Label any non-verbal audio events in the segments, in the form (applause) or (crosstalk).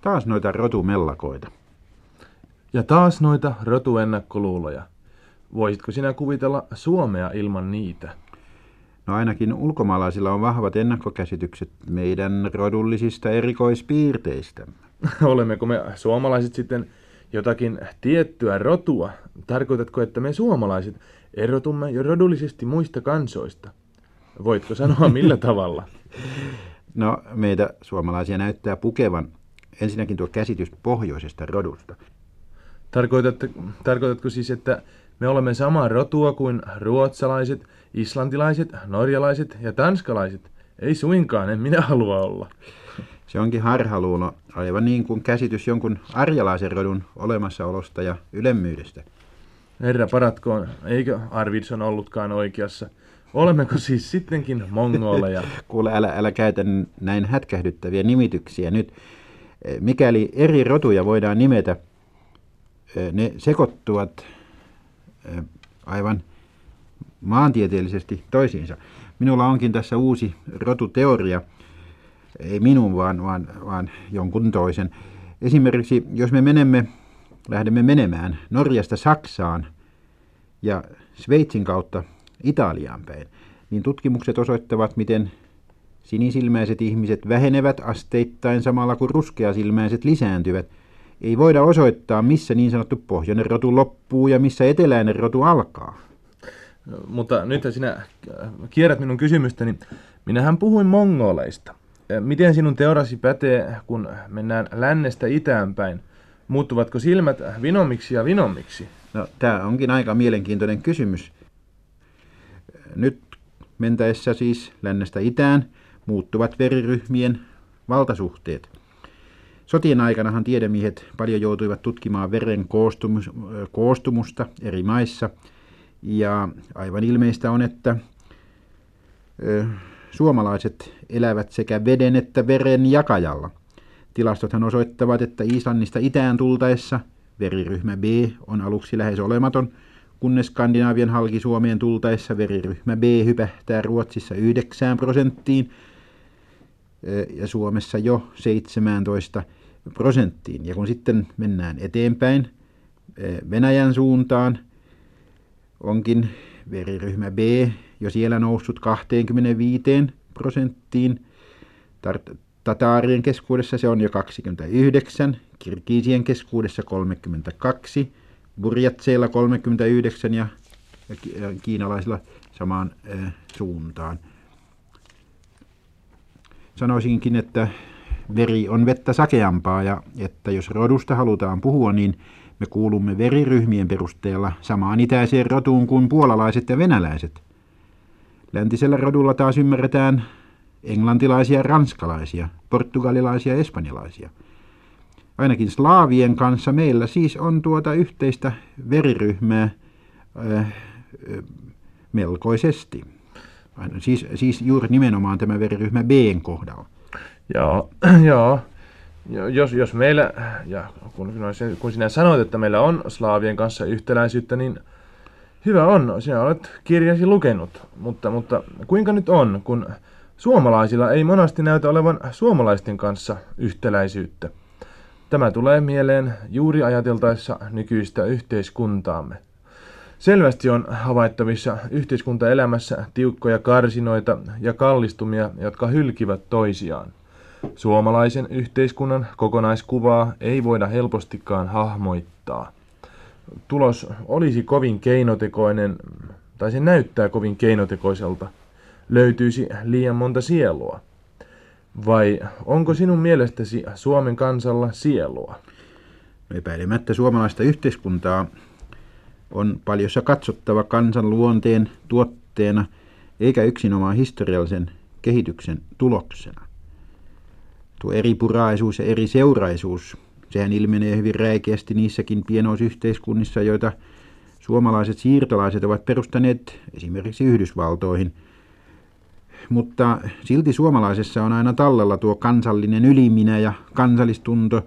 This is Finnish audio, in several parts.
Taas noita rotumellakoita. Ja taas noita rotuennakkoluuloja. Voisitko sinä kuvitella Suomea ilman niitä? No ainakin ulkomaalaisilla on vahvat ennakkokäsitykset meidän rodullisista erikoispiirteistä. (laughs) Olemmeko me suomalaiset sitten jotakin tiettyä rotua? Tarkoitatko, että me suomalaiset erotumme jo rodullisesti muista kansoista? Voitko sanoa millä (laughs) tavalla? No meitä suomalaisia näyttää pukevan ensinnäkin tuo käsitys pohjoisesta rodusta. Tarkoitatko, tarkoitatko siis, että me olemme samaa rotua kuin ruotsalaiset, islantilaiset, norjalaiset ja tanskalaiset? Ei suinkaan, en minä halua olla. Se onkin harhaluulo, aivan niin kuin käsitys jonkun arjalaisen rodun olemassaolosta ja ylemmyydestä. Herra paratkoon, eikö Arvidsson ollutkaan oikeassa? Olemmeko siis sittenkin mongoleja? (laughs) Kuule, älä, älä käytä näin hätkähdyttäviä nimityksiä nyt. Mikäli eri rotuja voidaan nimetä, ne sekoittuvat aivan maantieteellisesti toisiinsa. Minulla onkin tässä uusi rotuteoria, ei minun, vaan, vaan, vaan jonkun toisen. Esimerkiksi jos me menemme, lähdemme menemään Norjasta Saksaan ja Sveitsin kautta Italiaan päin, niin tutkimukset osoittavat, miten sinisilmäiset ihmiset vähenevät asteittain samalla kuin ruskeasilmäiset lisääntyvät. Ei voida osoittaa, missä niin sanottu pohjoinen rotu loppuu ja missä eteläinen rotu alkaa. Mutta nyt sinä kierrät minun kysymystäni. Minähän puhuin mongoleista. Miten sinun teorasi pätee, kun mennään lännestä itään päin? Muuttuvatko silmät vinomiksi ja vinomiksi? No, tämä onkin aika mielenkiintoinen kysymys. Nyt mentäessä siis lännestä itään muuttuvat veriryhmien valtasuhteet. Sotien aikanahan tiedemiehet paljon joutuivat tutkimaan veren koostumus, koostumusta eri maissa. Ja aivan ilmeistä on, että ö, suomalaiset elävät sekä veden että veren jakajalla. Tilastothan osoittavat, että Islannista itään tultaessa veriryhmä B on aluksi lähes olematon, kunnes Skandinaavian halki Suomeen tultaessa veriryhmä B hypähtää Ruotsissa 9 prosenttiin ja Suomessa jo 17 prosenttiin. Ja kun sitten mennään eteenpäin Venäjän suuntaan, onkin veriryhmä B jo siellä noussut 25 prosenttiin. Tataarien keskuudessa se on jo 29, Kirkiisien keskuudessa 32, Burjatseilla 39 ja, kiinalaisilla samaan suuntaan. Sanoisinkin, että veri on vettä sakeampaa ja että jos rodusta halutaan puhua, niin me kuulumme veriryhmien perusteella samaan itäiseen rotuun kuin puolalaiset ja venäläiset. Läntisellä rodulla taas ymmärretään englantilaisia, ranskalaisia, portugalilaisia ja espanjalaisia. Ainakin slaavien kanssa meillä siis on tuota yhteistä veriryhmää äh, äh, melkoisesti. Siis, siis juuri nimenomaan tämä veriryhmä B kohdalla. Joo, (clears throat) joo. Jos, jos meillä, ja kun, kun sinä sanoit, että meillä on slaavien kanssa yhtäläisyyttä, niin hyvä on, sinä olet kirjasi lukenut. Mutta, mutta kuinka nyt on, kun suomalaisilla ei monasti näytä olevan suomalaisten kanssa yhtäläisyyttä? Tämä tulee mieleen juuri ajateltaessa nykyistä yhteiskuntaamme. Selvästi on havaittavissa yhteiskuntaelämässä tiukkoja karsinoita ja kallistumia, jotka hylkivät toisiaan. Suomalaisen yhteiskunnan kokonaiskuvaa ei voida helpostikaan hahmoittaa. Tulos olisi kovin keinotekoinen, tai se näyttää kovin keinotekoiselta. Löytyisi liian monta sielua. Vai onko sinun mielestäsi Suomen kansalla sielua? Epäilemättä suomalaista yhteiskuntaa on paljossa katsottava kansan luonteen tuotteena, eikä yksinomaan historiallisen kehityksen tuloksena. Tuo eripuraisuus ja eri seuraisuus, sehän ilmenee hyvin räikeästi niissäkin pienoisyhteiskunnissa, joita suomalaiset siirtolaiset ovat perustaneet esimerkiksi Yhdysvaltoihin. Mutta silti suomalaisessa on aina tallella tuo kansallinen yliminä ja kansallistunto,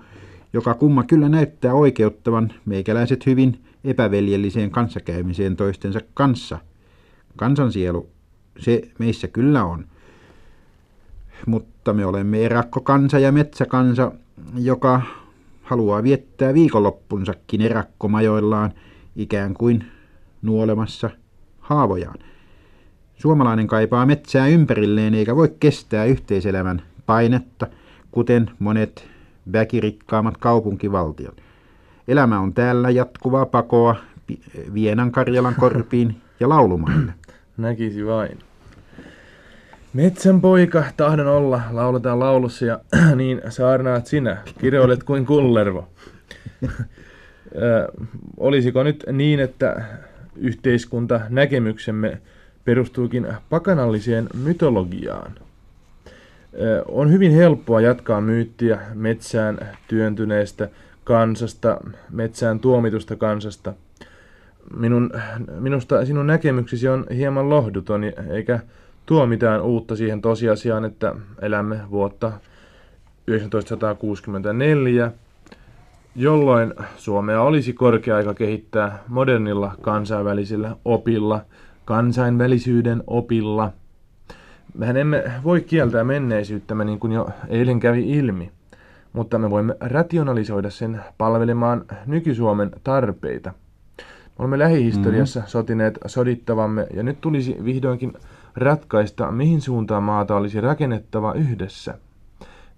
joka kumma kyllä näyttää oikeuttavan meikäläiset hyvin epäveljelliseen kanssakäymiseen toistensa kanssa. Kansansielu, se meissä kyllä on. Mutta me olemme erakkokansa ja metsäkansa, joka haluaa viettää viikonloppunsakin erakkomajoillaan ikään kuin nuolemassa haavojaan. Suomalainen kaipaa metsää ympärilleen eikä voi kestää yhteiselämän painetta, kuten monet väkirikkaammat kaupunkivaltiot. Elämä on täällä jatkuvaa pakoa Vienan Karjalan korpiin ja laulumaille. (clears throat) Näkisi vain. Metsän poika, tahdon olla, lauletaan laulussa ja (clears throat) niin saarnaat sinä, kirjoilet kuin kullervo. Olisiko nyt niin, että yhteiskunta näkemyksemme perustuukin pakanalliseen mytologiaan? On hyvin helppoa jatkaa myyttiä metsään työntyneestä kansasta, metsään tuomitusta kansasta. Minun, minusta sinun näkemyksesi on hieman lohduton, eikä tuo mitään uutta siihen tosiasiaan, että elämme vuotta 1964, jolloin Suomea olisi korkea aika kehittää modernilla kansainvälisillä opilla, kansainvälisyyden opilla. Mehän emme voi kieltää menneisyyttämme niin kuin jo eilen kävi ilmi, mutta me voimme rationalisoida sen palvelemaan nyky-Suomen tarpeita. Me olemme lähihistoriassa mm-hmm. sotineet sodittavamme ja nyt tulisi vihdoinkin ratkaista, mihin suuntaan maata olisi rakennettava yhdessä.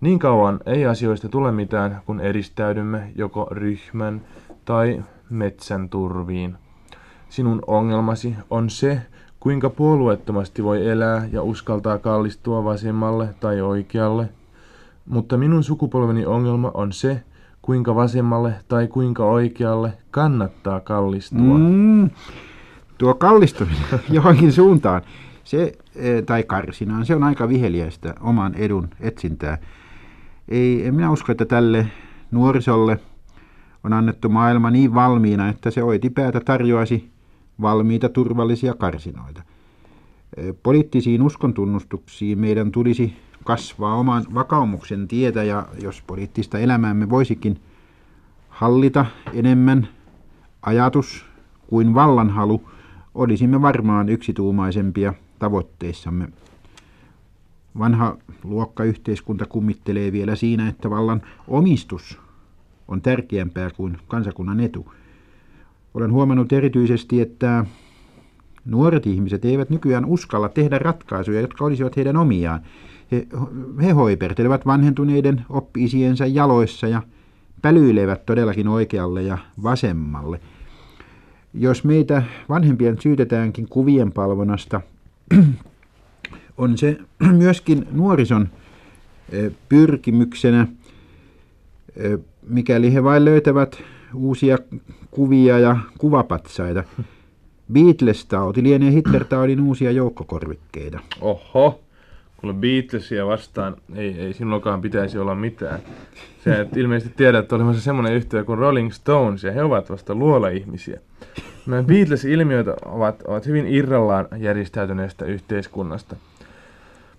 Niin kauan ei asioista tule mitään, kun eristäydymme joko ryhmän tai metsän turviin. Sinun ongelmasi on se, kuinka puolueettomasti voi elää ja uskaltaa kallistua vasemmalle tai oikealle. Mutta minun sukupolveni ongelma on se, kuinka vasemmalle tai kuinka oikealle kannattaa kallistua. Mm, tuo kallistuminen (laughs) johonkin suuntaan se, e, tai karsinaan, se on aika viheliäistä oman edun etsintää. Ei, en minä usko, että tälle nuorisolle on annettu maailma niin valmiina, että se oitipäätä tarjoaisi valmiita turvallisia karsinoita. E, poliittisiin uskontunnustuksiin meidän tulisi kasvaa oman vakaumuksen tietä ja jos poliittista elämäämme voisikin hallita enemmän ajatus kuin vallanhalu, olisimme varmaan yksituumaisempia tavoitteissamme. Vanha luokkayhteiskunta kummittelee vielä siinä, että vallan omistus on tärkeämpää kuin kansakunnan etu. Olen huomannut erityisesti, että nuoret ihmiset eivät nykyään uskalla tehdä ratkaisuja, jotka olisivat heidän omiaan. He, he hoipertelevat vanhentuneiden oppiisiensä jaloissa ja pälyilevät todellakin oikealle ja vasemmalle. Jos meitä vanhempien syytetäänkin kuvien palvonnasta (clears throat) – on se (clears throat) myöskin nuorison pyrkimyksenä, mikäli he vain löytävät uusia kuvia ja kuvapatsaita. (clears throat) Beatles-tauti lienee Hitler-taudin uusia joukkokorvikkeita. Oho, kuule Beatlesia vastaan ei, ei sinullakaan pitäisi olla mitään. Sä et ilmeisesti tiedä, että olemassa semmoinen yhtiö kuin Rolling Stones, ja he ovat vasta luola-ihmisiä. Nämä Beatles-ilmiöt ovat, ovat hyvin irrallaan järjestäytyneestä yhteiskunnasta.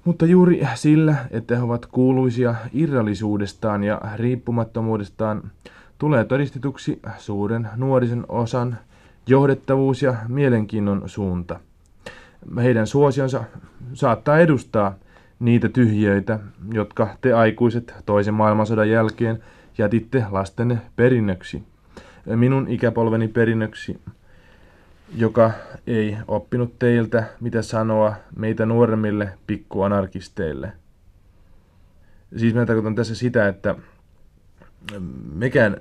Mutta juuri sillä, että he ovat kuuluisia irrallisuudestaan ja riippumattomuudestaan, tulee todistetuksi suuren nuorisen osan johdettavuus ja mielenkiinnon suunta. Heidän suosionsa saattaa edustaa niitä tyhjöitä, jotka te aikuiset toisen maailmansodan jälkeen jätitte lastenne perinnöksi. Minun ikäpolveni perinnöksi joka ei oppinut teiltä, mitä sanoa meitä nuoremmille pikkuanarkisteille. Siis mä tarkoitan tässä sitä, että mekään,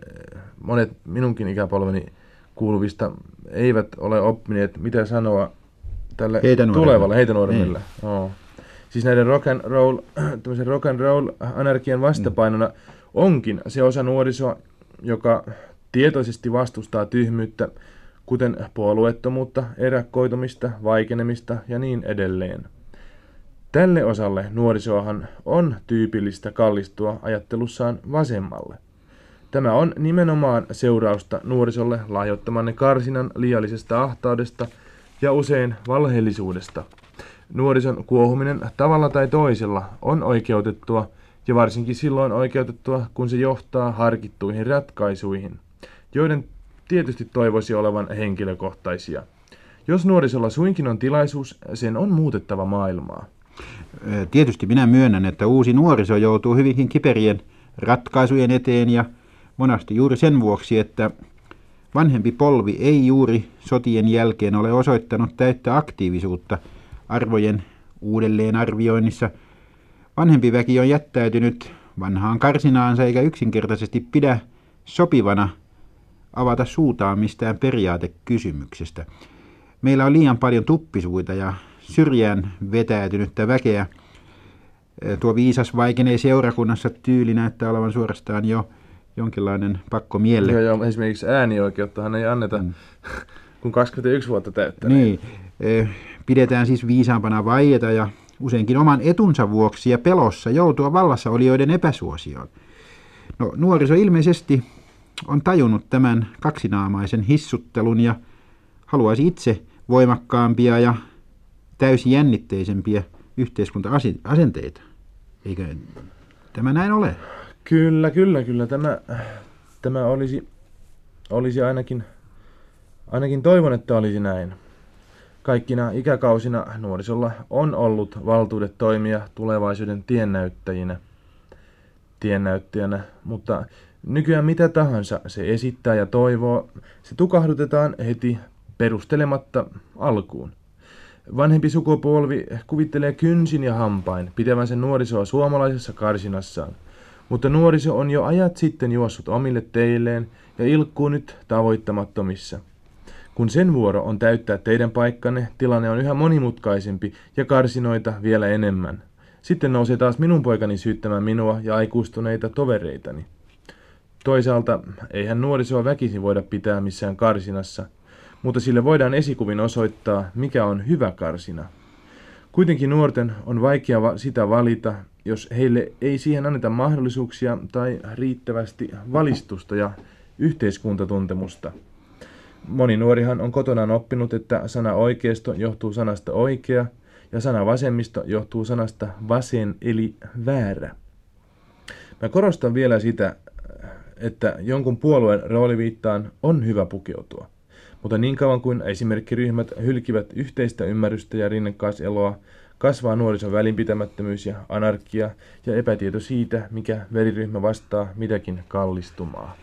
monet minunkin ikäpolveni kuuluvista eivät ole oppineet, mitä sanoa tälle heitä tulevalle, heitä nuoremmille. Niin. Oh. Siis näiden rock and roll, (clears throat) rock and roll anarkian vastapainona mm. onkin se osa nuorisoa, joka tietoisesti vastustaa tyhmyyttä, kuten puolueettomuutta, eräkkoitumista, vaikenemista ja niin edelleen. Tälle osalle nuorisoahan on tyypillistä kallistua ajattelussaan vasemmalle. Tämä on nimenomaan seurausta nuorisolle lahjoittamanne karsinan liiallisesta ahtaudesta ja usein valheellisuudesta. Nuorison kuohuminen tavalla tai toisella on oikeutettua ja varsinkin silloin oikeutettua, kun se johtaa harkittuihin ratkaisuihin, joiden tietysti toivoisi olevan henkilökohtaisia. Jos nuorisolla suinkin on tilaisuus, sen on muutettava maailmaa. Tietysti minä myönnän, että uusi nuoriso joutuu hyvinkin kiperien ratkaisujen eteen ja monasti juuri sen vuoksi, että vanhempi polvi ei juuri sotien jälkeen ole osoittanut täyttä aktiivisuutta arvojen uudelleenarvioinnissa. Vanhempi väki on jättäytynyt vanhaan karsinaansa eikä yksinkertaisesti pidä sopivana avata suutaan mistään periaatekysymyksestä. Meillä on liian paljon tuppisuita ja syrjään vetäytynyttä väkeä. Tuo viisas vaikenee seurakunnassa tyyli näyttää olevan suorastaan jo jonkinlainen pakko mielle. Joo, joo, esimerkiksi äänioikeuttahan ei anneta, mm. (laughs) kun 21 vuotta täyttää. Niin, pidetään siis viisaampana vaieta ja useinkin oman etunsa vuoksi ja pelossa joutua vallassa olijoiden epäsuosioon. No, nuoriso ilmeisesti on tajunnut tämän kaksinaamaisen hissuttelun ja haluaisi itse voimakkaampia ja täysin jännitteisempiä yhteiskunta-asenteita. Eikö tämä näin ole? Kyllä, kyllä, kyllä. Tämä, tämä olisi, olisi ainakin, ainakin toivon, että olisi näin. Kaikkina ikäkausina nuorisolla on ollut valtuudet toimia tulevaisuuden tiennäyttäjinä, tiennäyttäjänä, mutta nykyään mitä tahansa se esittää ja toivoo, se tukahdutetaan heti perustelematta alkuun. Vanhempi sukupolvi kuvittelee kynsin ja hampain pitävänsä nuorisoa suomalaisessa karsinassaan, mutta nuoriso on jo ajat sitten juossut omille teilleen ja ilkkuu nyt tavoittamattomissa. Kun sen vuoro on täyttää teidän paikkanne, tilanne on yhä monimutkaisempi ja karsinoita vielä enemmän. Sitten nousee taas minun poikani syyttämään minua ja aikuistuneita tovereitani. Toisaalta eihän nuorisoa väkisin voida pitää missään karsinassa, mutta sille voidaan esikuvin osoittaa, mikä on hyvä karsina. Kuitenkin nuorten on vaikea sitä valita, jos heille ei siihen anneta mahdollisuuksia tai riittävästi valistusta ja yhteiskuntatuntemusta. Moni nuorihan on kotonaan oppinut, että sana oikeisto johtuu sanasta oikea ja sana vasemmisto johtuu sanasta vasen eli väärä. Mä korostan vielä sitä, että jonkun puolueen rooliviittaan on hyvä pukeutua. Mutta niin kauan kuin esimerkkiryhmät hylkivät yhteistä ymmärrystä ja rinnakkaiseloa, kasvaa nuorison välinpitämättömyys ja anarkia ja epätieto siitä, mikä veriryhmä vastaa mitäkin kallistumaa.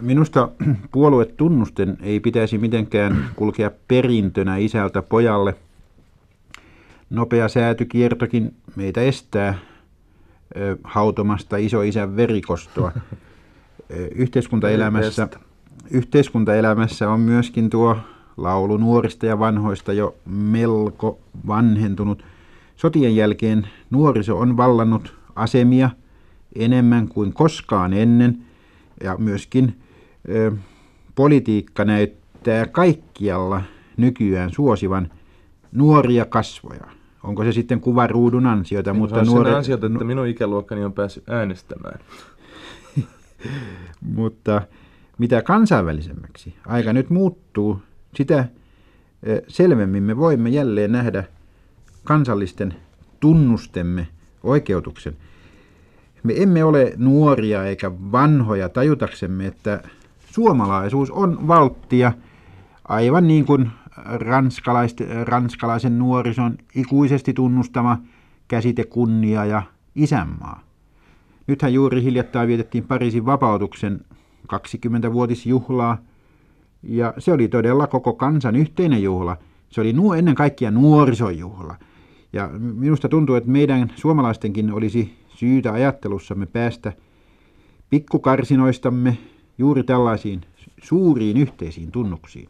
Minusta (clears throat) puoluetunnusten ei pitäisi mitenkään (clears throat) kulkea perintönä isältä pojalle. Nopea säätykiertokin meitä estää hautomasta isoisän verikostoa. (laughs) Yhteiskuntaelämässä, yhteiskuntaelämässä on myöskin tuo laulu nuorista ja vanhoista jo melko vanhentunut. Sotien jälkeen nuoriso on vallannut asemia enemmän kuin koskaan ennen ja myöskin ö, politiikka näyttää kaikkialla nykyään suosivan nuoria kasvoja. Onko se sitten kuvaruudun ansiota? Niin, mutta se on nuori... ansiota, että minun ikäluokkani on päässyt äänestämään. (laughs) mutta mitä kansainvälisemmäksi aika nyt muuttuu, sitä selvemmin me voimme jälleen nähdä kansallisten tunnustemme oikeutuksen. Me emme ole nuoria eikä vanhoja tajutaksemme, että suomalaisuus on valttia, aivan niin kuin ranskalaisen nuorison ikuisesti tunnustama käsite kunnia ja isänmaa. Nythän juuri hiljattain vietettiin Pariisin vapautuksen 20-vuotisjuhlaa, ja se oli todella koko kansan yhteinen juhla. Se oli ennen kaikkea nuorisojuhla. Ja minusta tuntuu, että meidän suomalaistenkin olisi syytä ajattelussamme päästä pikkukarsinoistamme juuri tällaisiin suuriin yhteisiin tunnuksiin.